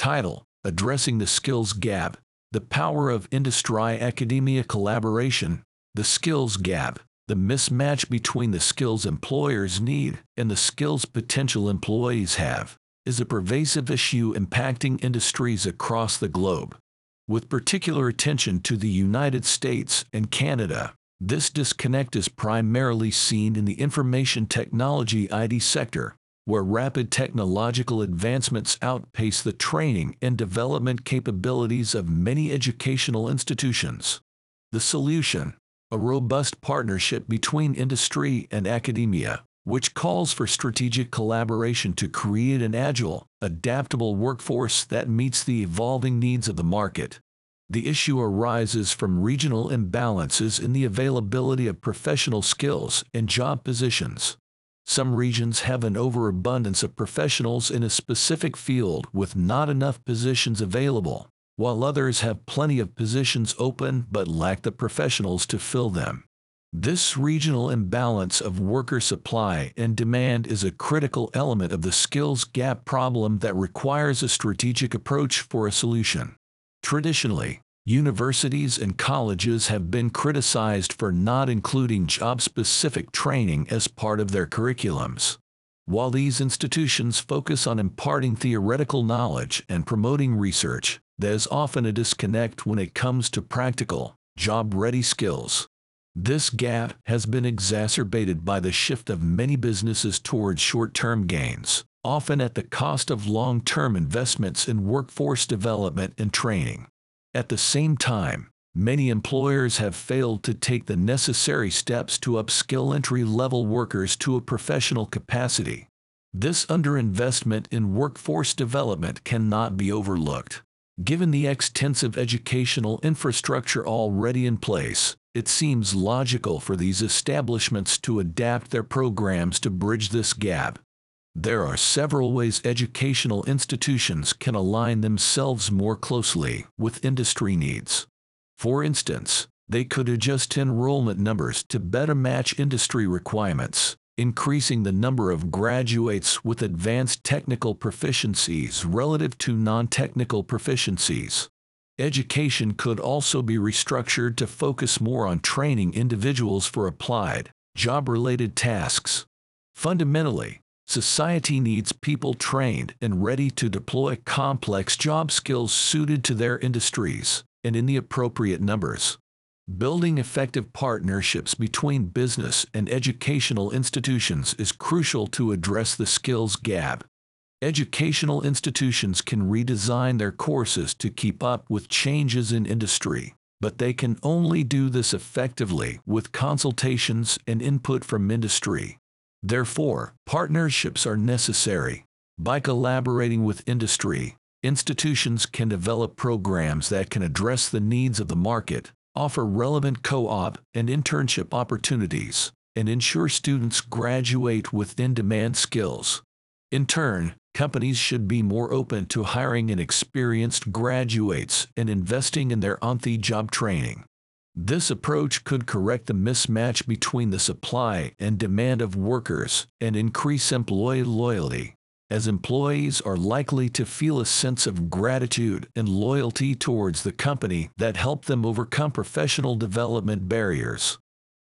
Title Addressing the Skills Gap The Power of Industry Academia Collaboration. The Skills Gap The mismatch between the skills employers need and the skills potential employees have is a pervasive issue impacting industries across the globe. With particular attention to the United States and Canada, this disconnect is primarily seen in the information technology IT sector, where rapid technological advancements outpace the training and development capabilities of many educational institutions. The solution a robust partnership between industry and academia which calls for strategic collaboration to create an agile, adaptable workforce that meets the evolving needs of the market. The issue arises from regional imbalances in the availability of professional skills and job positions. Some regions have an overabundance of professionals in a specific field with not enough positions available, while others have plenty of positions open but lack the professionals to fill them. This regional imbalance of worker supply and demand is a critical element of the skills gap problem that requires a strategic approach for a solution. Traditionally, universities and colleges have been criticized for not including job-specific training as part of their curriculums. While these institutions focus on imparting theoretical knowledge and promoting research, there's often a disconnect when it comes to practical, job-ready skills. This gap has been exacerbated by the shift of many businesses towards short-term gains, often at the cost of long-term investments in workforce development and training. At the same time, many employers have failed to take the necessary steps to upskill entry-level workers to a professional capacity. This underinvestment in workforce development cannot be overlooked. Given the extensive educational infrastructure already in place, it seems logical for these establishments to adapt their programs to bridge this gap. There are several ways educational institutions can align themselves more closely with industry needs. For instance, they could adjust enrollment numbers to better match industry requirements, increasing the number of graduates with advanced technical proficiencies relative to non-technical proficiencies. Education could also be restructured to focus more on training individuals for applied, job-related tasks. Fundamentally, society needs people trained and ready to deploy complex job skills suited to their industries and in the appropriate numbers. Building effective partnerships between business and educational institutions is crucial to address the skills gap Educational institutions can redesign their courses to keep up with changes in industry, but they can only do this effectively with consultations and input from industry. Therefore, partnerships are necessary. By collaborating with industry, institutions can develop programs that can address the needs of the market, offer relevant co-op and internship opportunities, and ensure students graduate with in-demand skills. In turn, companies should be more open to hiring and experienced graduates and investing in their on-the-job training. This approach could correct the mismatch between the supply and demand of workers and increase employee loyalty, as employees are likely to feel a sense of gratitude and loyalty towards the company that helped them overcome professional development barriers.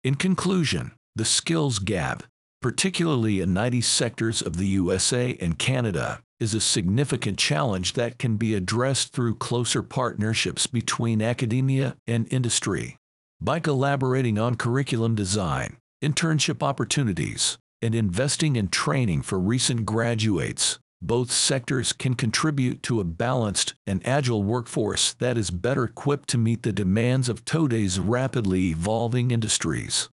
In conclusion, the skills gap particularly in IT sectors of the USA and Canada, is a significant challenge that can be addressed through closer partnerships between academia and industry. By collaborating on curriculum design, internship opportunities, and investing in training for recent graduates, both sectors can contribute to a balanced and agile workforce that is better equipped to meet the demands of today's rapidly evolving industries.